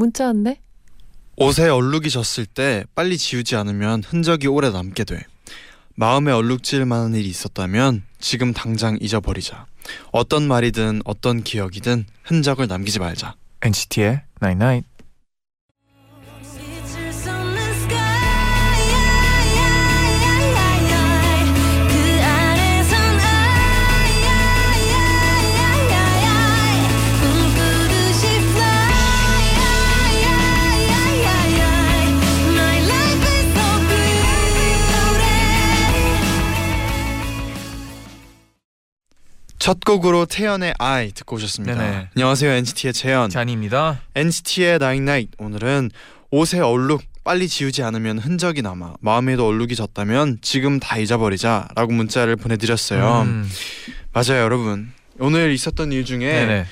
문자 왔네. 옷에 얼룩이 졌을 때 빨리 지우지 않으면 흔적이 오래 남게 돼. 마음에 얼룩질 만한 일이 있었다면 지금 당장 잊어버리자. 어떤 말이든 어떤 기억이든 흔적을 남기지 말자. NCT의 Night Night. 첫 곡으로 태연의 I 듣고 오셨습니다. 네네. 안녕하세요 NCT의 재현. 잔입니다. NCT의 Night Night 오늘은 옷에 얼룩 빨리 지우지 않으면 흔적이 남아 마음에도 얼룩이 졌다면 지금 다 잊어버리자라고 문자를 보내드렸어요. 음, 맞아요 여러분. 오늘 있었던 일 중에 네네.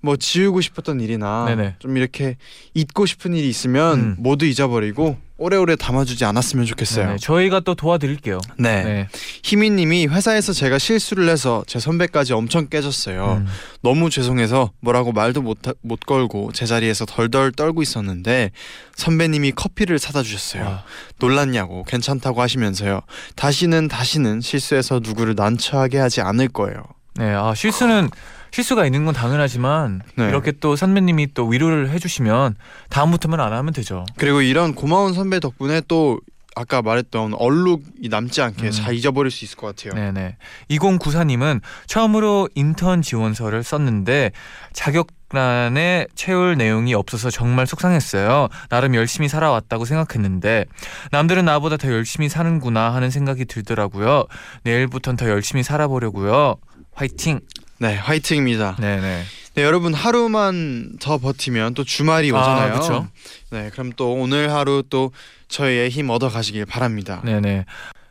뭐 지우고 싶었던 일이나 네네. 좀 이렇게 잊고 싶은 일이 있으면 음. 모두 잊어버리고 오래오래 담아주지 않았으면 좋겠어요. 네네. 저희가 또 도와드릴게요. 네. 네. 희민님이 회사에서 제가 실수를 해서 제 선배까지 엄청 깨졌어요. 음. 너무 죄송해서 뭐라고 말도 못, 못 걸고 제자리에서 덜덜 떨고 있었는데 선배님이 커피를 사다 주셨어요. 와. 놀랐냐고 괜찮다고 하시면서요. 다시는 다시는 실수해서 누구를 난처하게 하지 않을 거예요. 네. 아 실수는 실수가 있는 건 당연하지만 네. 이렇게 또 선배님이 또 위로를 해주시면 다음부터는 안 하면 되죠. 그리고 이런 고마운 선배 덕분에 또 아까 말했던 얼룩이 남지 않게 음. 잘 잊어버릴 수 있을 것 같아요. 네네. 2094님은 처음으로 인턴 지원서를 썼는데 자격란에 채울 내용이 없어서 정말 속상했어요. 나름 열심히 살아왔다고 생각했는데 남들은 나보다 더 열심히 사는구나 하는 생각이 들더라고요. 내일부터는 더 열심히 살아보려고요. 화이팅. 네, 화이팅입니다. 네네. 네, 여러분 하루만 더 버티면 또 주말이 오잖아요. 아, 그쵸. 네, 그럼 또 오늘 하루 또 저희의 힘 얻어 가시길 바랍니다. 네네.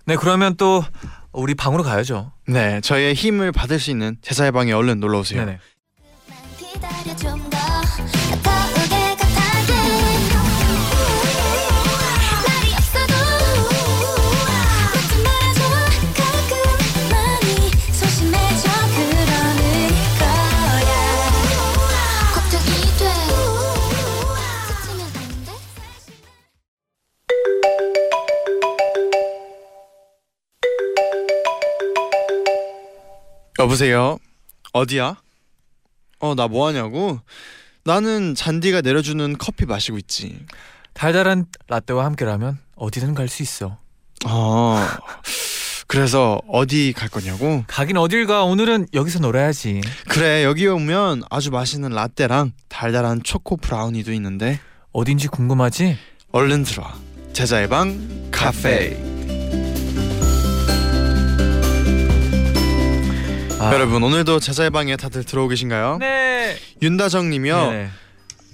네 그러면 또 우리 방으로 가야죠. 네, 저희의 힘을 받을 수 있는 제자의 방에 얼른 놀러 오세요. 네네. 여보세요. 어디야? 어, 나 뭐 하냐고? 나는 잔디가 내려주는 커피 마시고 있지. 달달한 라떼와 함께라면 어디든 갈 수 있어. 아. 그래서 어디 갈 거냐고? 가긴 어딜 가. 오늘은 여기서 놀아야지. 그래, 여기 오면 아주 맛있는 라떼랑 달달한 초코 브라우니도 있는데 어딘지 궁금하지? 얼른 들어와. 제자의 방 카페. 아. 여러분, 오늘도 제자의 방에 다들 들어오 계신가요? 네. 윤다정 님이요. 네네.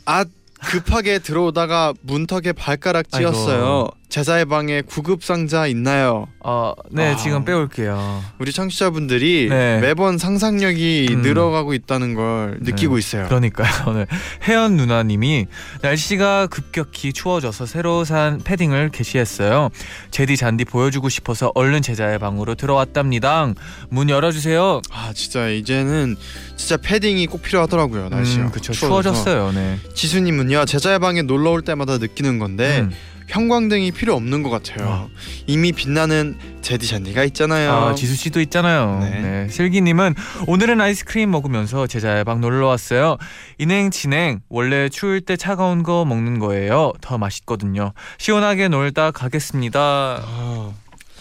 아 급하게 들어오다가 문턱에 발가락 찧었어요. 제자의 방에 구급 상자 있나요? 어, 네 아. 지금 빼올게요. 우리 청취자분들이 네. 매번 상상력이 음. 늘어가고 있다는 걸 느끼고 네. 있어요. 그러니까요. 오늘 혜연 누나님이 날씨가 급격히 추워져서 새로 산 패딩을 게시했어요. 제디 잔디 보여주고 싶어서 얼른 제자의 방으로 들어왔답니다. 문 열어주세요. 아 진짜 이제는 진짜 패딩이 꼭 필요하더라고요 날씨가. 음, 그쵸. 추워졌어요. 네. 지수님은요 제자의 방에 놀러 올 때마다 느끼는 건데 음. 형광등이 필요 없는 것 같아요. 아. 이미 빛나는 제디 잔디가 있잖아요. 아, 지수 씨도 있잖아요. 네. 네. 슬기님은 오늘은 아이스크림 먹으면서 제자의 방 놀러 왔어요. 인행 진행 원래 추울 때 차가운 거 먹는 거예요. 더 맛있거든요. 시원하게 놀다 가겠습니다. 아,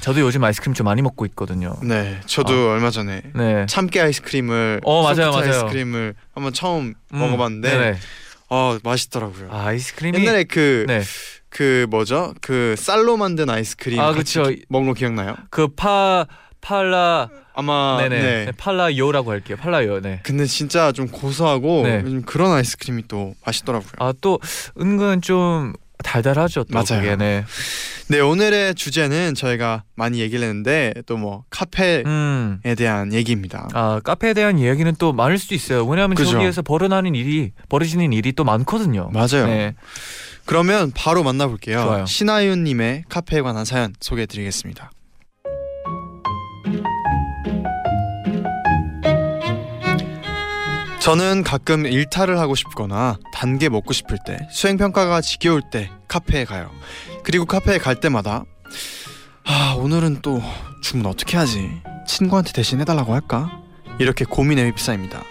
저도 요즘 아이스크림 좀 많이 먹고 있거든요. 네, 저도 얼마 전에 네. 참깨 아이스크림을 어, 맞아요, 맞아요. 아이스크림을 한번 처음 음, 먹어봤는데 네네. 어 맛있더라고요. 아, 아이스크림이 옛날에 그 그 네. 뭐죠? 그 쌀로 만든 아이스크림 아, 그쵸. 먹은 거 기억나요? 그 파 팔라 아마 네네 네. 네, 팔라요라고 할게요. 팔라요. 네. 근데 진짜 좀 고소하고 네. 요즘 그런 아이스크림이 또 맛있더라고요. 아 또 은근 좀 달달하죠. 또 맞아요. 그게, 네. 네 오늘의 주제는 저희가 많이 얘기를 했는데 또 뭐 카페에 음. 대한 얘기입니다. 아 카페에 대한 이야기는 또 많을 수도 있어요. 왜냐하면 그죠. 저기에서 벌어나는 일이 벌어지는 일이 또 많거든요. 맞아요. 네. 그러면 바로 만나볼게요. 좋아요. 신하윤님의 카페에 관한 사연 소개해드리겠습니다. 저는 가끔 일탈을 하고 싶거나 단 게 먹고 싶을 때 수행 평가가 지겨울 때 카페에 가요. 그리고 카페에 갈 때마다 아 오늘은 또 주문 어떻게 하지? 친구한테 대신 해달라고 할까? 이렇게 고민에 휩싸입니다.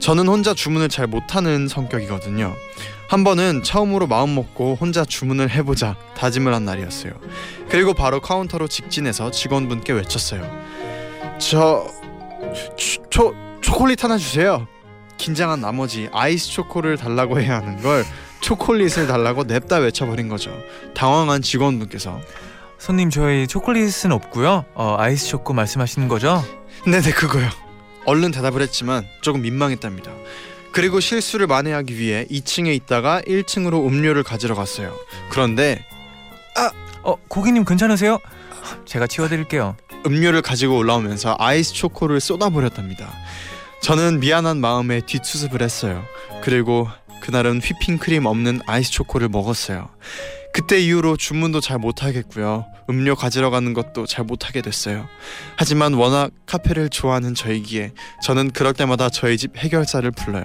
저는 혼자 주문을 잘 못하는 성격이거든요. 한 번은 처음으로 마음 먹고 혼자 주문을 해보자 다짐을 한 날이었어요. 그리고 바로 카운터로 직진해서 직원분께 외쳤어요. 저, 초, 초 초콜릿 하나 주세요. 긴장한 나머지 아이스 초코를 달라고 해야 하는 걸 초콜릿을 달라고 냅다 외쳐버린 거죠. 당황한 직원분께서 손님 저희 초콜릿은 없고요. 어, 아이스 초코 말씀하시는 거죠? 네네 그거요. 얼른 대답을 했지만 조금 민망했답니다. 그리고 실수를 만회하기 위해 2층에 있다가 1층으로 음료를 가지러 갔어요. 그런데 어 고객님 괜찮으세요? 제가 치워드릴게요. 음료를 가지고 올라오면서 아이스 초코를 쏟아버렸답니다. 저는 미안한 마음에 뒷수습을 했어요. 그리고 그날은 휘핑크림 없는 아이스 초코를 먹었어요. 그때 이후로 주문도 잘 못하겠고요. 음료 가지러 가는 것도 잘 못하게 됐어요. 하지만 워낙 카페를 좋아하는 저이기에 저는 그럴 때마다 저희 집 해결사를 불러요.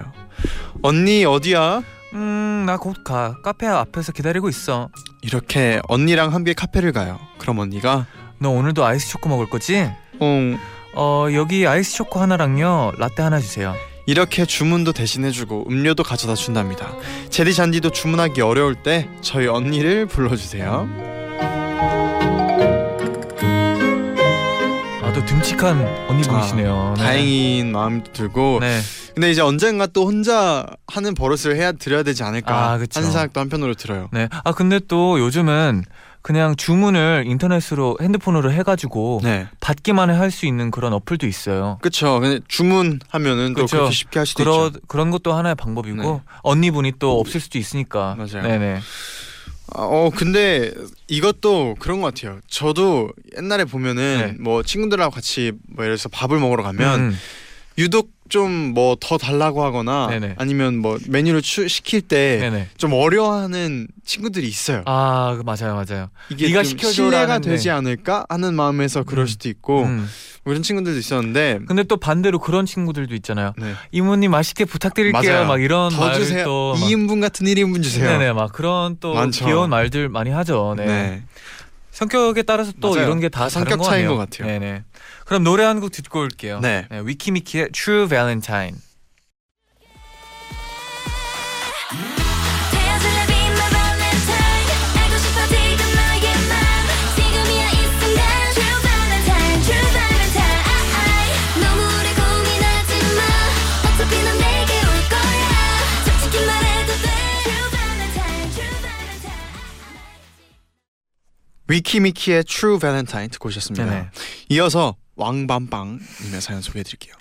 언니 어디야? 음 나 곧 가. 카페 앞에서 기다리고 있어. 이렇게 언니랑 함께 카페를 가요. 그럼 언니가 너 오늘도 아이스 초코 먹을 거지? 응 어 여기 아이스 초코 하나랑요 라떼 하나 주세요. 이렇게 주문도 대신해주고 음료도 가져다 준답니다. 제디 잔디도 주문하기 어려울 때 저희 언니를 불러주세요. 아또 듬직한 언니 분이시네요. 네. 다행인 마음이 들고 네. 근데 이제 언젠가 또 혼자 하는 버릇을 해야 드려야 되지 않을까 아, 그쵸. 하는 생각도 한편으로 들어요. 네. 아 근데 또 요즘은 그냥 주문을 인터넷으로 핸드폰으로 해가지고 네, 받기만 할 수 있는 그런 어플도 있어요. 그렇죠. 주문하면은 또 그쵸. 그렇게 쉽게 할 수도 그런 있죠. 그런 것도 하나의 방법이고 네. 언니분이 또 없을 수도 있으니까. 맞아요. 네네. 아, 어 근데 이것도 그런 것 같아요. 저도 옛날에 보면은 네. 뭐 친구들하고 같이 뭐 예를 들어서 밥을 먹으러 가면 음, 유독 좀 뭐 더 달라고 하거나 네네. 아니면 뭐 메뉴를 추, 시킬 때. 좀 어려워하는 친구들이 있어요. 아그 맞아요 맞아요. 이게 네가 신뢰가 네. 되지 않을까 하는 마음에서 그럴 음. 수도 있고 음. 뭐 이런 친구들도 있었는데 근데 또 반대로 그런 친구들도 있잖아요. 네. 이모님 맛있게 부탁드릴게요. 맞아요. 막 이런 더 주세요. 또 막- 2인분 같은 1인분 주세요. 네네 막 그런 또 많죠. 귀여운 말들 많이 하죠. 네. 네. 성격에 따라서 또 맞아요. 이런 게다다 성격 차이인. 것 같아요. 네네. 그럼 노래 한 곡 듣고 올게요. 네. 네, 위키미키의 True Valentine. 위키미키의 True Valentine 듣고 오셨습니다. 네네. 이어서 왕밤빵님의 사연 소개해드릴게요.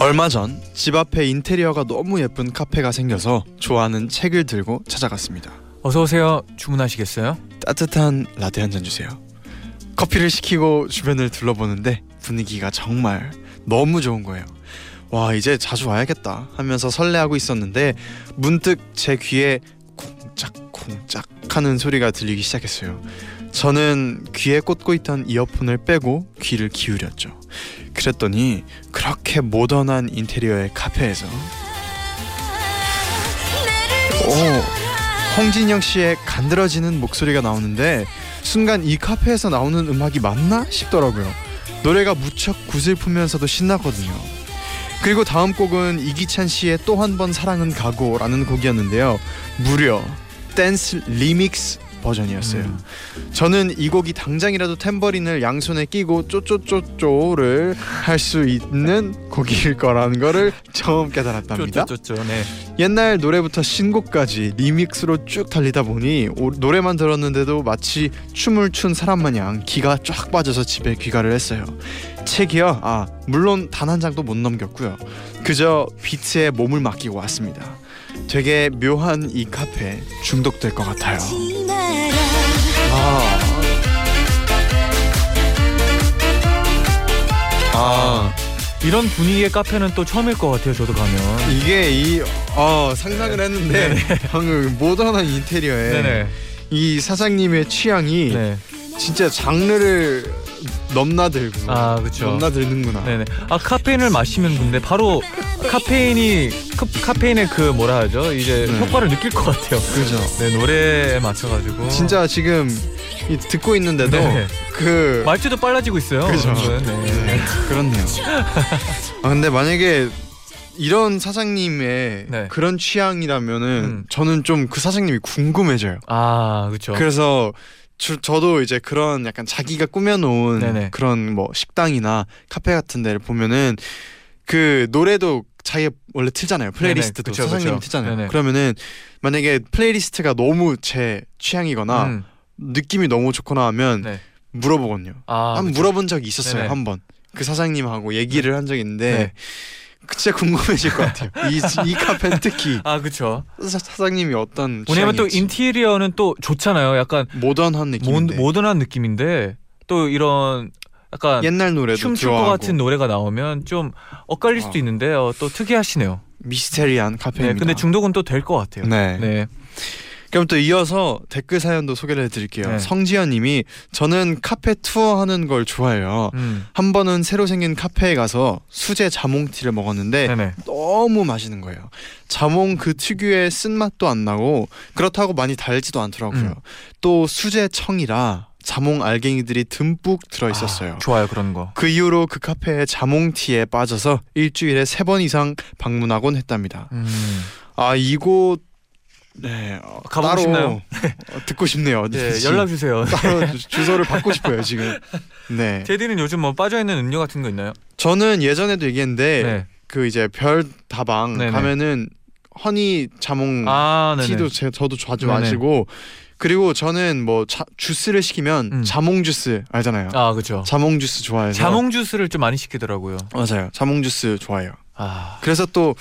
얼마 전 집 앞에 인테리어가 너무 예쁜 카페가 생겨서 좋아하는 책을 들고 찾아갔습니다. 어서 오세요. 주문하시겠어요? 따뜻한 라떼 한 잔 주세요. 커피를 시키고 주변을 둘러보는데 분위기가 정말 너무 좋은 거예요. 와 이제 자주 와야겠다 하면서 설레하고 있었는데 문득 제 귀에 쿵짝쿵짝 하는 소리가 들리기 시작했어요. 저는 귀에 꽂고 있던 이어폰을 빼고 귀를 기울였죠. 그랬더니 그렇게 모던한 인테리어의 카페에서 오, 홍진영 씨의 간드러지는 목소리가 나오는데 순간 이 카페에서 나오는 음악이 맞나 싶더라고요. 노래가 무척 구슬프면서도 신나거든요. 그리고 다음 곡은 이기찬 씨의 또 한 번 사랑은 가고라는 곡이었는데요. 무려 댄스 리믹스 버전이었어요. 음. 저는 이 곡이 당장이라도 탬버린을 양손에 끼고 쪼쪼쪼쪼를 할 수 있는 곡일 거라는 거를 처음 깨달았답니다. 쪼쪼쪼쪼. 네. 옛날 노래부터 신곡까지 리믹스로 쭉 달리다 보니 오- 노래만 들었는데도 마치 춤을 춘 사람 마냥 기가 쫙 빠져서 집에 귀가를 했어요. 책이요? 아 물론 단 한 장도 못 넘겼고요. 그저 비트에 몸을 맡기고 왔습니다. 되게 묘한 이 카페 중독될 것 같아요. 아. 아 이런 분위기의 카페는 또 처음일 것 같아요. 저도 가면. 이게 이 어, 상상을 했는데 방금 모던한 인테리어에 네네. 이 사장님의 취향이 네. 진짜 장르를 넘나들고 아 그렇죠. 넘나드는구나. 네네. 아 카페인을 마시면 근데 바로 카페인이 카, 카페인의 그 뭐라 하죠? 이제 네. 효과를 느낄 것 같아요. 그죠. 네 노래에 맞춰가지고. 진짜 지금 이 듣고 있는데도 네. 그 말투도 빨라지고 있어요. 그죠. 여러분. 네. 네, 그렇네요. 아 근데 만약에 이런 사장님의 네. 그런 취향이라면은 음. 저는 좀 그 사장님이 궁금해져요. 아 그렇죠. 그래서 저, 저도 이제 그런 약간 자기가 꾸며놓은 네네. 그런 뭐 식당이나 카페 같은 데를 보면은 그 노래도 자기가 원래 틀잖아요 플레이리스트도 그쵸, 사장님이 그쵸. 틀잖아요 네네. 그러면은 만약에 플레이리스트가 너무 제 취향이거나 음, 느낌이 너무 좋거나 하면 네. 물어보거든요 아 한 번 그쵸. 물어본 적이 있었어요 네네. 한번 그 사장님하고 얘기를 한 적이 있는데 네. 진짜 궁금해질 것 같아요 이, 이 카페는 특히 아 그렇죠. 사, 사장님이 어떤 왜냐면 또. 인테리어는 또 좋잖아요. 약간 모던한 모, 느낌인데 모던한 느낌인데 또 이런 약간 옛날 노래도 춤출 것 좋아하고 같은 노래가 나오면 좀 엇갈릴 수도 아. 있는데 어, 또 특이하시네요. 미스테리한 네, 카페입니다. 근데 중독은 또 될 것 같아요. 네. 네. 그럼 또 이어서 댓글 사연도 소개를 해드릴게요. 네. 성지연님이 저는 카페 투어 하는 걸 좋아해요. 음. 한 번은 새로 생긴 카페에 가서 수제 자몽티를 먹었는데 네네. 너무 맛있는 거예요. 자몽 그 특유의 쓴맛도 안 나고 그렇다고 많이 달지도 않더라고요. 음. 또 수제 청이라 자몽 알갱이들이 듬뿍 들어 있었어요. 아, 좋아요 그런 거. 그 이후로 그 카페에 자몽티에 빠져서 일주일에 세 번 이상 방문하곤 했답니다. 음. 아 이곳 네 어, 가보고 따로 싶나요? 어, 듣고 싶네요. 네, 연락 주세요. 따로 주- 주소를 받고 싶어요 지금. 네 제디는 요즘 뭐 빠져 있는 음료 같은 거 있나요? 저는 예전에도 얘기했는데 네. 그 이제 별 다방 네네. 가면은 허니 자몽 아. 티도 제, 저도 자주 네네. 마시고 그리고 저는 뭐 자, 주스를 시키면 음. 자몽 주스 알잖아요. 아, 그렇죠. 자몽 주스 좋아해서 자몽 주스를 좀 많이 시키더라고요. 맞아요. 자몽 주스 좋아해요. 아, 그래서 또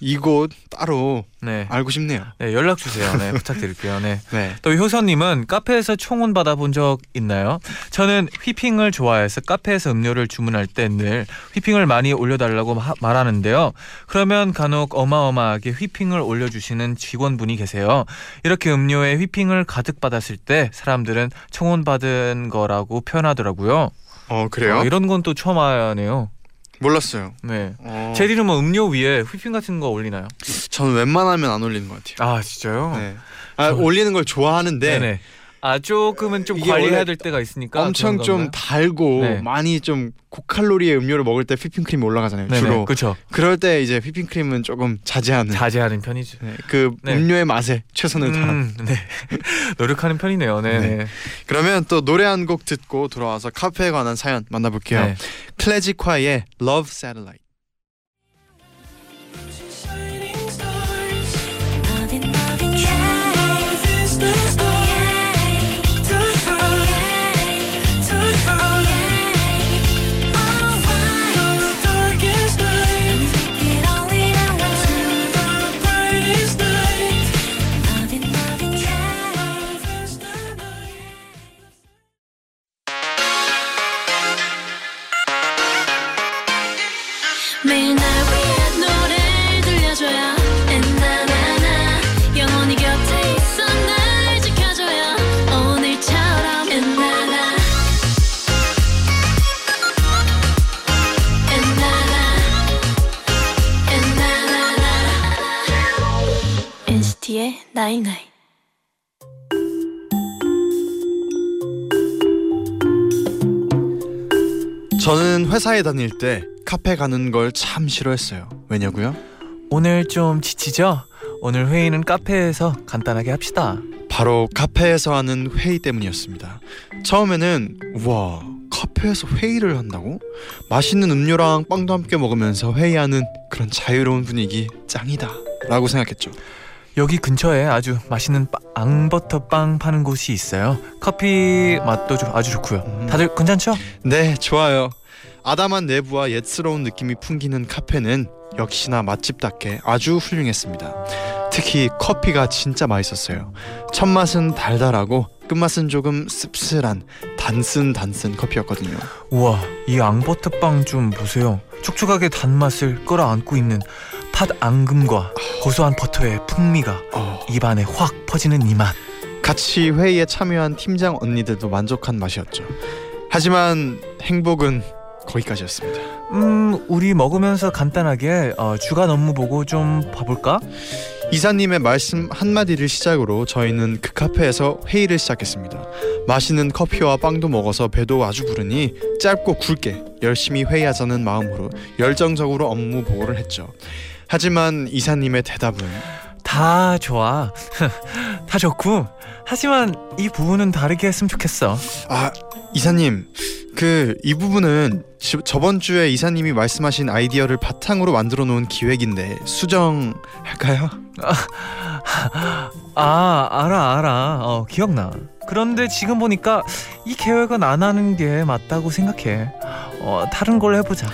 이곳 따로 네. 알고 싶네요. 네, 연락 주세요. 네, 부탁드릴게요. 네. 네. 또 효선님은 카페에서 총원 받아본 적 있나요? 저는 휘핑을 좋아해서 카페에서 음료를 주문할 때 늘 휘핑을 많이 올려달라고 하- 말하는데요. 그러면 간혹 어마어마하게 휘핑을 올려주시는 직원분이 계세요. 이렇게 음료에 휘핑을 가득 받았을 때 사람들은 총원 받은 거라고 표현하더라고요. 어 그래요? 어, 이런 건 또 처음 하네요. 몰랐어요. 네. 어, 제디는 뭐 음료 위에 휘핑 같은 거 올리나요? 저는 웬만하면 안 올리는 것 같아요. 아 진짜요? 네. 아, 저- 올리는 걸 좋아하는데 네네. 아 조금은 좀 관리해야 될 때가 있으니까 엄청 좀? 달고 네. 많이 좀 고칼로리의 음료를 먹을 때 휘핑크림이 올라가잖아요. 네네. 주로 그렇죠. 그럴 때 이제 휘핑크림은 조금 자제하는 자제하는 편이죠. 네, 그 네. 음료의 맛에 최선을 다한. 음, 네. 노력하는 편이네요. 네. 네. 네. 그러면 또 노래 한 곡 듣고 돌아와서 카페에 관한 사연 만나볼게요. 네. 클래식화의 Love Satellite. NCT의 night night 저는 회사에 다닐 때 카페 가는 걸 참 싫어했어요. 왜냐고요? 오늘 좀 지치죠? 오늘 회의는 카페에서 간단하게 합시다. 바로 카페에서 하는 회의 때문이었습니다. 처음에는 우와 카페에서 회의를 한다고? 맛있는 음료랑 빵도 함께 먹으면서 회의하는 그런 자유로운 분위기 짱이다 라고 생각했죠. 여기 근처에 아주 맛있는 빵, 앙버터빵 파는 곳이 있어요. 커피 맛도 좀 아주 좋고요. 음. 다들 괜찮죠? 네 좋아요. 아담한 내부와 옛스러운 느낌이 풍기는 카페는 역시나 맛집답게 아주 훌륭했습니다. 특히 커피가 진짜 맛있었어요. 첫 맛은 달달하고 끝맛은 조금 씁쓸한 단쓴 단쓴 커피였거든요. 우와, 이 앙버터빵 좀 보세요. 촉촉하게 단맛을 끌어안고 있는 팥 앙금과 고소한 버터의 풍미가 어, 입안에 확 퍼지는 이 맛. 같이 회의에 참여한 팀장 언니들도 만족한 맛이었죠. 하지만 행복은 거기까지였습니다. 음, 우리 먹으면서 간단하게 어, 주간 업무 보고 좀 봐볼까? 이사님의 말씀 한마디를 시작으로 저희는 그 카페에서 회의를 시작했습니다. 맛있는 커피와 빵도 먹어서 배도 아주 부르니 짧고 굵게 열심히 회의하자는 마음으로 열정적으로 업무 보고를 했죠. 하지만 이사님의 대답은 다 좋아. 다 좋고. 하지만 이 부분은 다르게 했으면 좋겠어. 아 이사님 그 이 부분은 지- 저번 주에 이사님이 말씀하신 아이디어를 바탕으로 만들어 놓은 기획인데 수정할까요? 아, 알아, 알아. 어, 기억나. 그런데 지금 보니까 이 계획은 안 하는 게 맞다고 생각해. 어, 다른 걸로 해보자.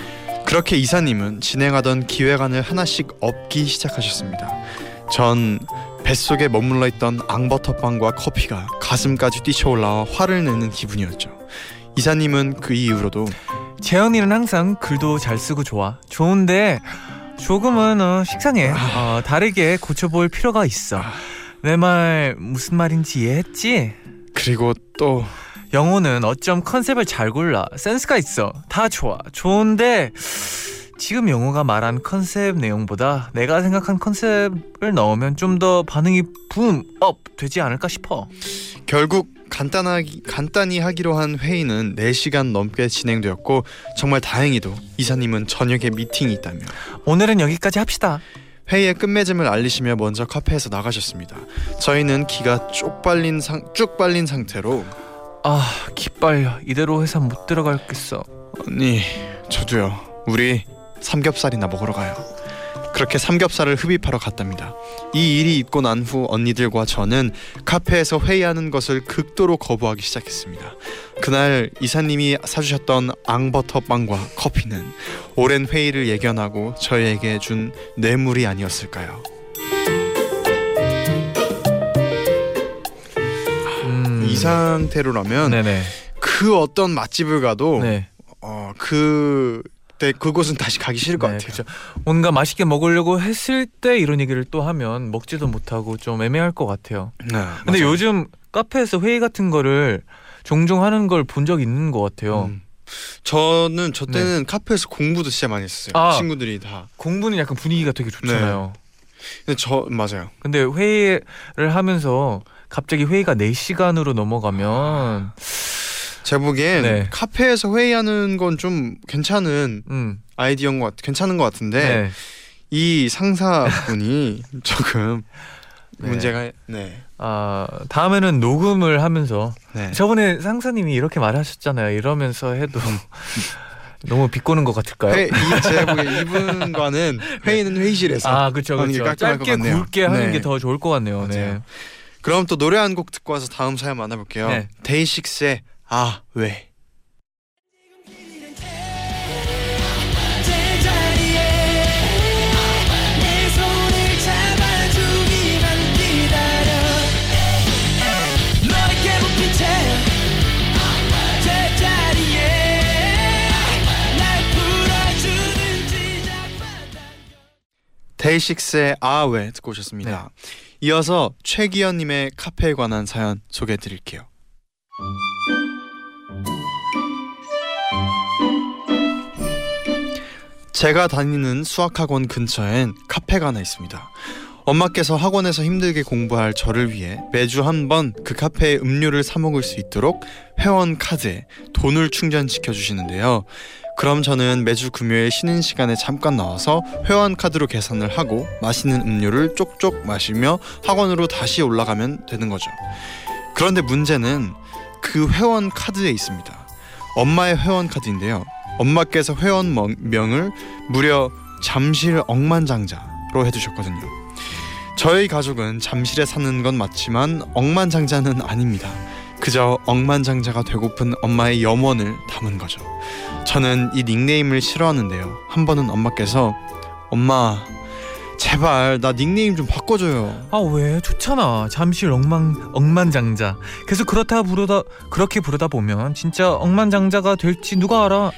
그렇게 이사님은 진행하던 기획안을 하나씩 엎기 시작하셨습니다. 전 뱃속에 머물러 있던 앙버터빵과 커피가 가슴까지 뛰쳐올라와 화를 내는 기분이었죠. 이사님은 그 이후로도 재현이는 항상 글도 잘 쓰고 좋아. 좋은데 조금은 어, 식상해. 어, 다르게 고쳐볼 필요가 있어. 내 말 무슨 말인지 이해했지? 그리고 또 영호는 어쩜 컨셉을 잘 골라. 센스가 있어. 다 좋아. 좋은데 지금 영호가 말한 컨셉 내용보다 내가 생각한 컨셉을 넣으면 좀 더 반응이 붐업 되지 않을까 싶어. 결국 간단하기, 간단히 하기로 한 회의는 4시간 넘게 진행되었고 정말 다행히도 이사님은 저녁에 미팅이 있다며 오늘은 여기까지 합시다. 회의의 끝맺음을 알리시며 먼저 카페에서 나가셨습니다. 저희는 기가 쭉 빨린 상, 쭉 빨린 상태로 아, 기빨려. 이대로 회사 못 들어갈겠어. 언니 저도요. 우리 삼겹살이나 먹으러 가요. 그렇게 삼겹살을 흡입하러 갔답니다. 이 일이 있고 난 후 언니들과 저는 카페에서 회의하는 것을 극도로 거부하기 시작했습니다. 그날 이사님이 사주셨던 앙버터빵과 커피는 오랜 회의를 예견하고 저희에게 준 뇌물이 아니었을까요 음, 이 상태로라면 네네. 그 어떤 맛집을 가도 네. 어, 그 때 그곳은 다시 가기 싫을 것 네, 같아요 그죠. 뭔가 맛있게 먹으려고 했을 때 이런 얘기를 또 하면 먹지도 못하고 좀 애매할 것 같아요. 네, 근데 맞아요. 요즘 카페에서 회의 같은 거를 종종 하는 걸 본 적 있는 것 같아요. 음. 저는 저 때는 카페에서 공부도 진짜 많이 했었어요. 아. 친구들이 다. 공부는 약간 분위기가 되게 좋잖아요. 근데 저 맞아요. 근데 회의를 하면서 갑자기 회의가 4시간으로 넘어가면 제가 보기엔 네. 카페에서 회의하는 건 좀 괜찮은 음. 아이디어인 것 같, 괜찮은 것 같은데 네. 이 상사분이 조금 네. 문제가 네. 아, 다음에는 녹음을 하면서 네. 저번에 상사님이 이렇게 말하셨잖아요. 이러면서 해도 너무 비꼬는 것 같을까요? 회, 이, 제가 보기엔 이분과는 회의는 회의실에서 아, 그렇죠. 그렇죠. 짧게 같네요. 굵게 하는 네. 게더 좋을 것 같네요. 네. 맞아요. 그럼 또 노래 한 곡 듣고 와서 다음 사연 만나볼게요. 네. 데이식스의 아 왜? 데이식스의 아왜 듣고 오셨습니다. 네. 이어서 최기현님의 카페에 관한 사연 소개해드릴게요. 제가 다니는 수학학원 근처엔 카페가 하나 있습니다. 엄마께서 학원에서 힘들게 공부할 저를 위해 매주 한 번 그 카페에 음료를 사 먹을 수 있도록 회원 카드에 돈을 충전시켜 주시는데요. 그럼 저는 매주 금요일 쉬는 시간에 잠깐 나와서 회원 카드로 계산을 하고 맛있는 음료를 쪽쪽 마시며 학원으로 다시 올라가면 되는 거죠. 그런데 문제는 그 회원 카드에 있습니다. 엄마의 회원 카드인데요. 엄마께서 회원 명- 명을 무려 잠실 억만장자로 해두셨거든요. 저희 가족은 잠실에 사는 건 맞지만 억만장자는 아닙니다. 그저 억만장자가 되고픈 엄마의 염원을 담은 거죠. 저는 이 닉네임을 싫어하는데요. 한 번은 엄마께서 엄마 제발 나 닉네임 좀 바꿔줘요. 아 왜 좋잖아 잠실 억만 억만장자 계속 그렇다 부르다 그렇게 부르다 보면 진짜 억만장자가 될지 누가 알아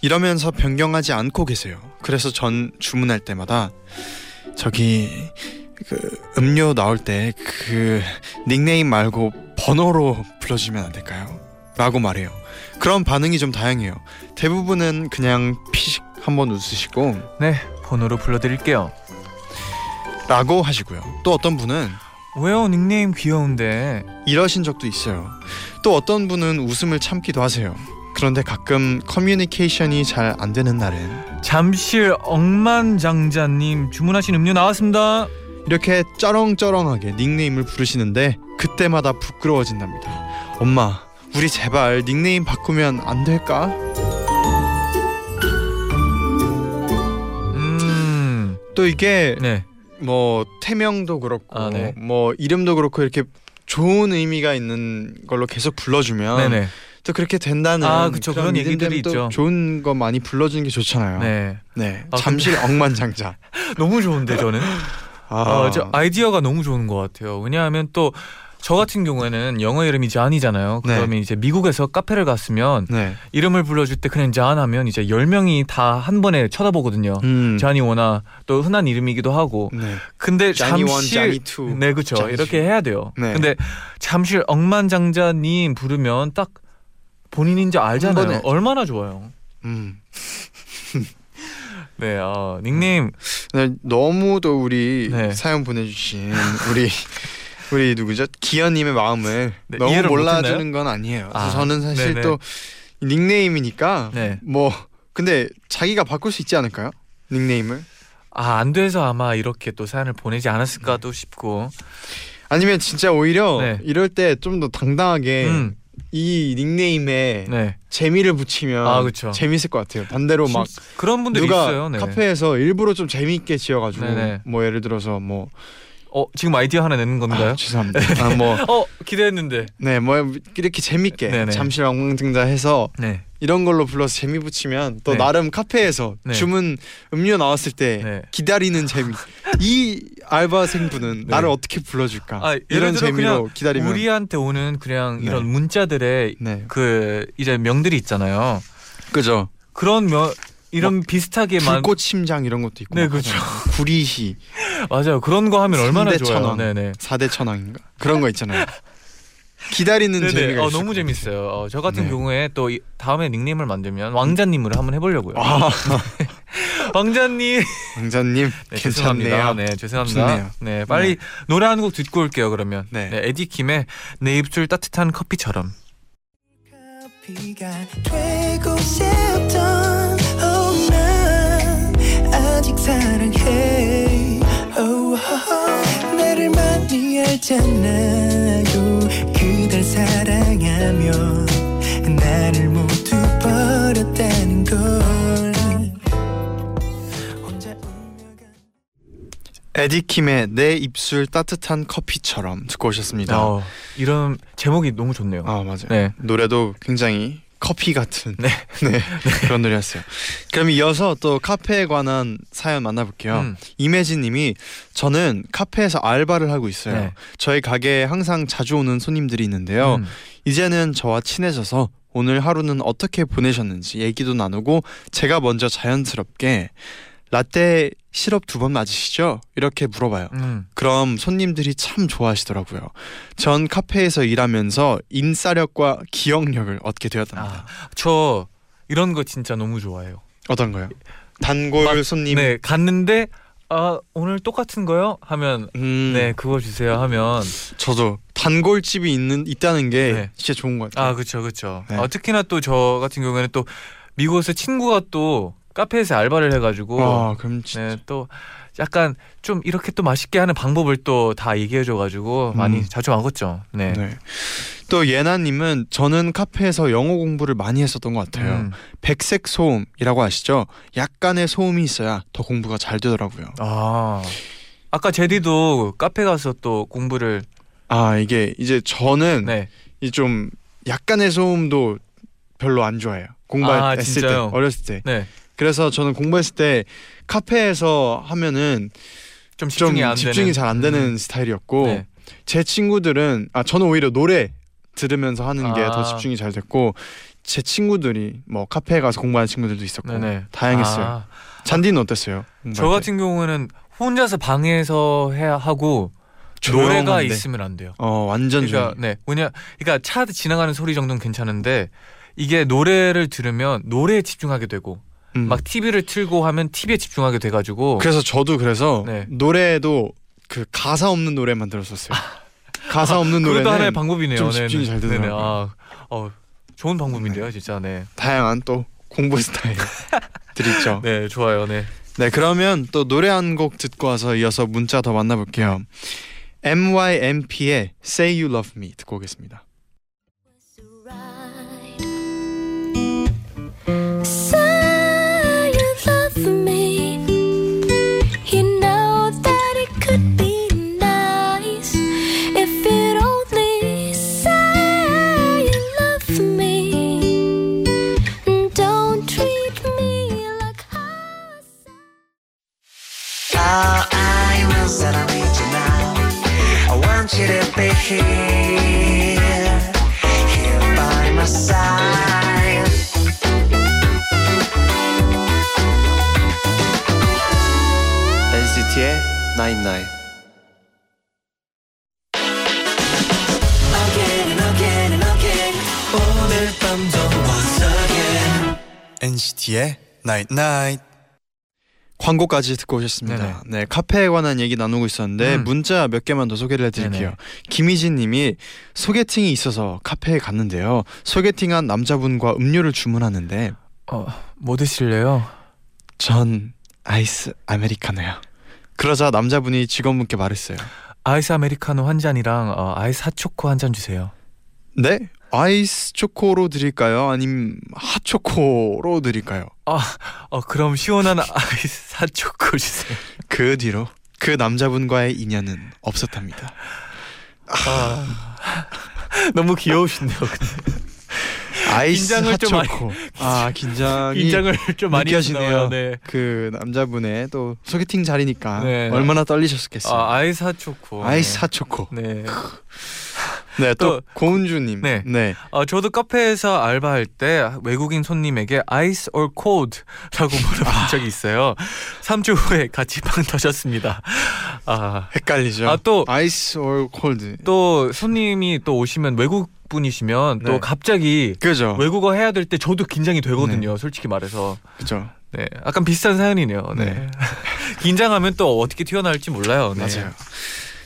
이러면서 변경하지 않고 계세요. 그래서 전 주문할 때마다 저기 그 음료 나올 때 그 닉네임 말고 번호로 불러주면 안 될까요? 라고 말해요. 그런 반응이 좀 다양해요. 대부분은 그냥 피식 한번 웃으시고 네 번호로 불러드릴게요 라고 하시고요. 또 어떤 분은 왜요 닉네임 귀여운데 이러신 적도 있어요. 또 어떤 분은 웃음을 참기도 하세요. 그런데 가끔 커뮤니케이션이 잘 안 되는 날은 잠실 억만장자님 주문하신 음료 나왔습니다 이렇게 쩌렁쩌렁하게 닉네임을 부르시는데 그때마다 부끄러워진답니다. 엄마, 우리 제발 닉네임 바꾸면 안 될까? 음네 또 이게 뭐 태명도 그렇고 아, 네. 뭐 이름도 그렇고 이렇게 좋은 의미가 있는 걸로 계속 불러주면 네네 또 그렇게 된다는 아, 그쵸. 그런 얘기들이 있죠. 좋은 거 많이 불러주는 게 좋잖아요. 네 네. 아, 잠실 억만장자. 너무 좋은데 저는 아, 어, 저 아이디어가 너무 좋은 것 같아요. 왜냐하면 또 저 같은 경우에는 영어 이름이 John이잖아요. 네. 그러면 이제 미국에서 카페를 갔으면 네. 이름을 불러줄 때 그냥 잔 하면 이제 열 명이 다 한 번에 쳐다보거든요. 음. John이 워낙 또 흔한 이름이기도 하고. 네. 근데 John이 one, two. 네 그렇죠. 이렇게 해야 돼요. 네. 근데 잠실 억만장자님 부르면 딱 본인인지 알잖아요. 번에. 얼마나 좋아요. 음. 네, 어, 닉네임 네, 너무도 우리 네. 사연 보내주신 우리 우리 누구죠? 기현님의 마음을 네, 너무 몰라주는? 건 아니에요. 아, 저는 사실 네네. 또 닉네임이니까 네. 뭐 근데 자기가 바꿀 수 있지 않을까요? 닉네임을 아, 안 돼서 아마 이렇게 또 사연을 보내지 않았을까도 싶고. 아니면 진짜 오히려 네. 이럴 때 좀 더 당당하게 음. 이 닉네임에 네. 재미를 붙이면 아, 그쵸. 재밌을 것 같아요. 반대로 막 그런 분들이 누가 있어요. 네. 카페에서 일부러 좀 재미있게 지어가지고 네네. 뭐 예를 들어서 뭐 어, 지금 아이디어 하나 내는 건가요? 아, 죄송합니다. 아, 뭐 어, 기대했는데. 네, 뭐 이렇게 재밌게 네네. 잠실 엉망증자 해서 네. 이런 걸로 불러서 재미 붙이면 또 네. 나름 카페에서 네. 주문 음료 나왔을 때 네. 기다리는 재미. 이 알바생분은 네. 나를 어떻게 불러줄까? 아, 이런 재미로 기다리면 우리한테 오는 그냥 네. 이런 문자들의 네, 그 이제 명들이 있잖아요. 그죠. 그런 명 이런 비슷하게 만 불꽃 심장 이런 것도 있고. 네. 하잖아요. 구리시 맞아요. 그런 거 하면 얼마나 좋아요. 네네. 4대 천왕인가 그런 거 있잖아요. 기다리는 네네. 재미가 어, 너무 것 재밌어요. 어, 저 같은 네. 경우에 또 이- 다음에 닉네임을 만들면 왕자님으로 한번 해보려고요. 아, 왕자님. 왕자님 네, 괜찮네요. 죄송합니다. 네, 죄송합니다. 좋네요. 네, 빨리 노래 한 곡 듣고 올게요. 그러면. 네. 네, 에디킴의 내 입술 따뜻한 커피처럼. 싶던 oh, oh, oh, 알잖아요 그댈 사랑하면 나를 모 에디킴의 내 입술 따뜻한 커피처럼 듣고 오셨습니다. 어, 이런 제목이 너무 좋네요. 아 맞아요. 네. 노래도 굉장히 커피 같은 네. 네, 그런 노래였어요. 그럼 이어서 또 카페에 관한 사연 만나볼게요. 음. 이매진님이 저는 카페에서 알바를 하고 있어요. 네. 저희 가게에 항상 자주 오는 손님들이 있는데요. 음. 이제는 저와 친해져서 오늘 하루는 어떻게 보내셨는지 얘기도 나누고 제가 먼저 자연스럽게 라떼 시럽 두 번 맞으시죠? 이렇게 물어봐요. 음. 그럼 손님들이 참 좋아하시더라고요. 전 카페에서 일하면서 인싸력과 기억력을 얻게 되었답니다. 아, 저 이런 거 진짜 너무 좋아해요. 어떤 거요? 단골 막- 손님. 네, 갔는데 아, 오늘 똑같은 거요? 하면 음, 네, 그거 주세요 하면 저도 단골집이 있는 있다는 게 네. 진짜 좋은 것 같아요. 아, 그렇죠. 그렇죠. 네. 어, 특히나 또 저 같은 경우에는 또 미국에서 친구가 또 카페에서 알바를 해가지고 와 그럼 진짜 네, 또 약간 좀 이렇게 또 맛있게 하는 방법을 또 다 얘기해줘가지고 많이 음. 자주 먹었죠. 네. 네. 또 예나님은 저는 카페에서 영어 공부를 많이 했었던 것 같아요. 음. 백색 소음이라고 아시죠? 약간의 소음이 있어야 더 공부가 잘 되더라고요. 아 아까 제디도 카페 가서 또 공부를 아 이게 이제 저는 네. 이좀 약간의 소음도 별로 안 좋아해요. 아, 공부했을 때 진짜요? 어렸을 때. 네. 그래서 저는 공부했을 때 카페에서 하면은 좀좀 집중이 안 집중이. 잘 안 되는 음. 스타일이었고 네. 제 친구들은 아 저는 오히려 노래 들으면서 하는 게더 아. 집중이 잘 됐고 제 친구들이 뭐 카페에 가서 공부하는 친구들도 있었고 네네. 다양했어요. 아, 잔디는 어땠어요? 저? 같은 경우는 혼자서 방에서 해야 하고. 노래가 있으면 안 돼요. 어 완전 그러니까. 네 뭐냐 그러니까 차 지나가는 소리 정도는 괜찮은데 이게 노래를 들으면 노래에 집중하게 되고 음. 막 TV를 틀고 하면 TV에 집중하게 돼가지고 그래서 저도 그래서 네. 노래도 그 가사 없는 노래만 들었었어요. 가사 없는 그것도 노래는 하나의 방법이네요. 좀. 집중이 잘 네네. 되더라고요. 아, 어, 좋은 방법인데요, 진짜. 네, 다양한 또 공부 스타일 들 있죠. 네 좋아요. 네. 네 그러면 또 노래 한 곡 듣고 와서 이어서 문자 더 만나볼게요. MYMP의 Say You Love Me 듣고 오겠습니다. Night Night. 광고까지 듣고 오셨습니다. 네 카페에 관한 얘기 나누고 있었는데 음. 문자 몇 개만 더 소개를 해드릴게요. 네네. 김희진님이 소개팅이 있어서 카페에 갔는데요. 소개팅한 남자분과 음료를 주문하는데 어, 뭐 드실래요? 전 아이스 아메리카노요. 그러자 남자분이 직원분께 말했어요. 아이스 아메리카노 한 잔이랑 어, 아이스 핫초코 한 잔 주세요. 네? 아이스 초코로 드릴까요? 아님 핫초코로 드릴까요? 어, 그럼 시원한 아이스 핫초코 주세요. 그 뒤로 그 남자분과의 인연은 없었답니다. 아, 너무 귀여우신데요. 근데. 아이스 긴장을 좀 핫초코. 아 긴장이 긴장을 좀 많이 느껴지네요. 하시네요. 네. 그 남자분의 또 소개팅 자리니까 네. 얼마나 떨리셨겠어요. 아, 아이스 핫초코. 아이스 네. 핫초코. 네. 네, 또, 또- 고은주님. 네. 네. 어, 저도 카페에서 알바할 때 외국인 손님에게 ice or cold라고 물어본 적이 있어요. 3주 후에 같이 빵 터졌습니다. 아, 헷갈리죠. 아, 또- 아이스 or 콜드. 또 손님이 또 오시면 외국 분이시면 또 네. 갑자기 그죠. 외국어 해야 될 때 저도 긴장이 되거든요. 솔직히 말해서. 그죠. 네, 약간 비슷한 사연이네요. 네. 네. 긴장하면 또 어떻게 튀어나올지 몰라요. 네. 맞아요.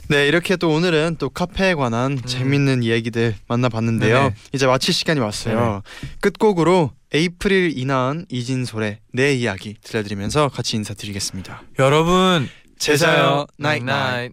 네, 이렇게 또 오늘은 또 카페에 관한 재밌는 이야기들 만나봤는데요. 음. 네네. 이제 마칠 시간이 왔어요. 끝곡으로 에이프릴 이나은 이진솔의 내 이야기 들려드리면서 같이 인사드리겠습니다. 여러분 제자요 나잇. 나잇.